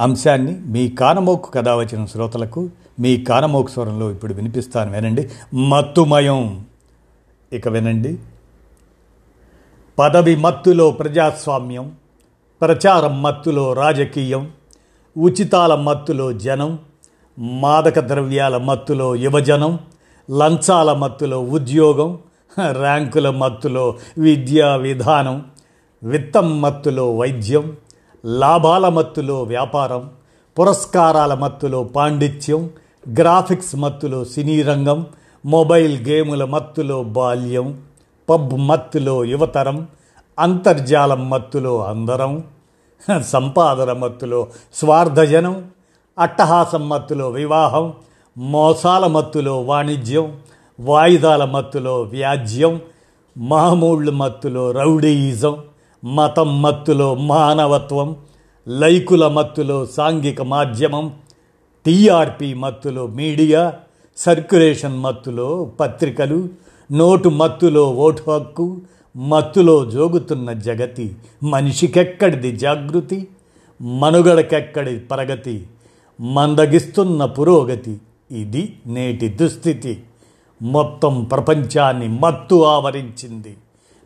అంశాన్ని మీ కానమోకు కథ వచ్చిన శ్రోతలకు మీ కానమోకు స్వరంలో ఇప్పుడు వినిపిస్తాను వినండి. మత్తుమయం. ఇక వినండి. పదవి మత్తులో ప్రజాస్వామ్యం ప్రచారం మత్తులో రాజకీయం ఉచితాల మత్తులో జనం మాదక ద్రవ్యాల మత్తులో యువజనం లంచాల మత్తులో ఉద్యోగం ర్యాంకుల మత్తులో విద్యా విధానం విత్తం మత్తులో వైద్యం లాభాల మత్తులో వ్యాపారం పురస్కారాల మత్తులో పాండిత్యం గ్రాఫిక్స్ మత్తులో సినీ రంగం మొబైల్ గేముల మత్తులో బాల్యం పబ్ మత్తులో యువతరం అంతర్జాలం మత్తులో అందరం సంపాదన మత్తులో స్వార్థజనం అట్టహాసం మత్తులో వివాహం మోసాల మత్తులో వాణిజ్యం వాయిదాల మత్తులో వ్యాజ్యం మామూళ్ళ మత్తులో రౌడీయిజం మతం మత్తులో మానవత్వం లైకుల మత్తులో సాంఘిక మాధ్యమం టీఆర్పీ మత్తులో మీడియా సర్క్యులేషన్ మత్తులో పత్రికలు నోటు మత్తులో ఓటు హక్కు మత్తులో జోగుతున్న జగతి మనిషికెక్కడిది జాగృతి మనుగడకెక్కడి ప్రగతి మందగిస్తున్న పురోగతి ఇది నేటి దుస్థితి. మొత్తం ప్రపంచాన్ని మత్తు ఆవరించింది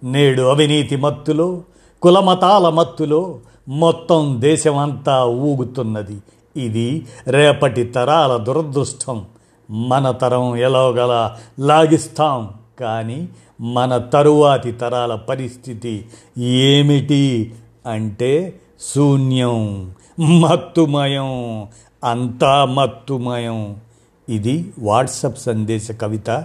నేడు అవినీతి మత్తులో కులమతాల మత్తులో మొత్తం దేశమంతా ఊగుతున్నది. ఇది రేపటి తరాల దురదృష్టం. మన తరం ఎలాగల లాగిస్తాం. కానీ మన తరువాతి తరాల పరిస్థితి ఏమిటి అంటే శూన్యం మత్తుమయం అంతా మత్తుమయం. ఇది వాట్సప్ సందేశ కవిత.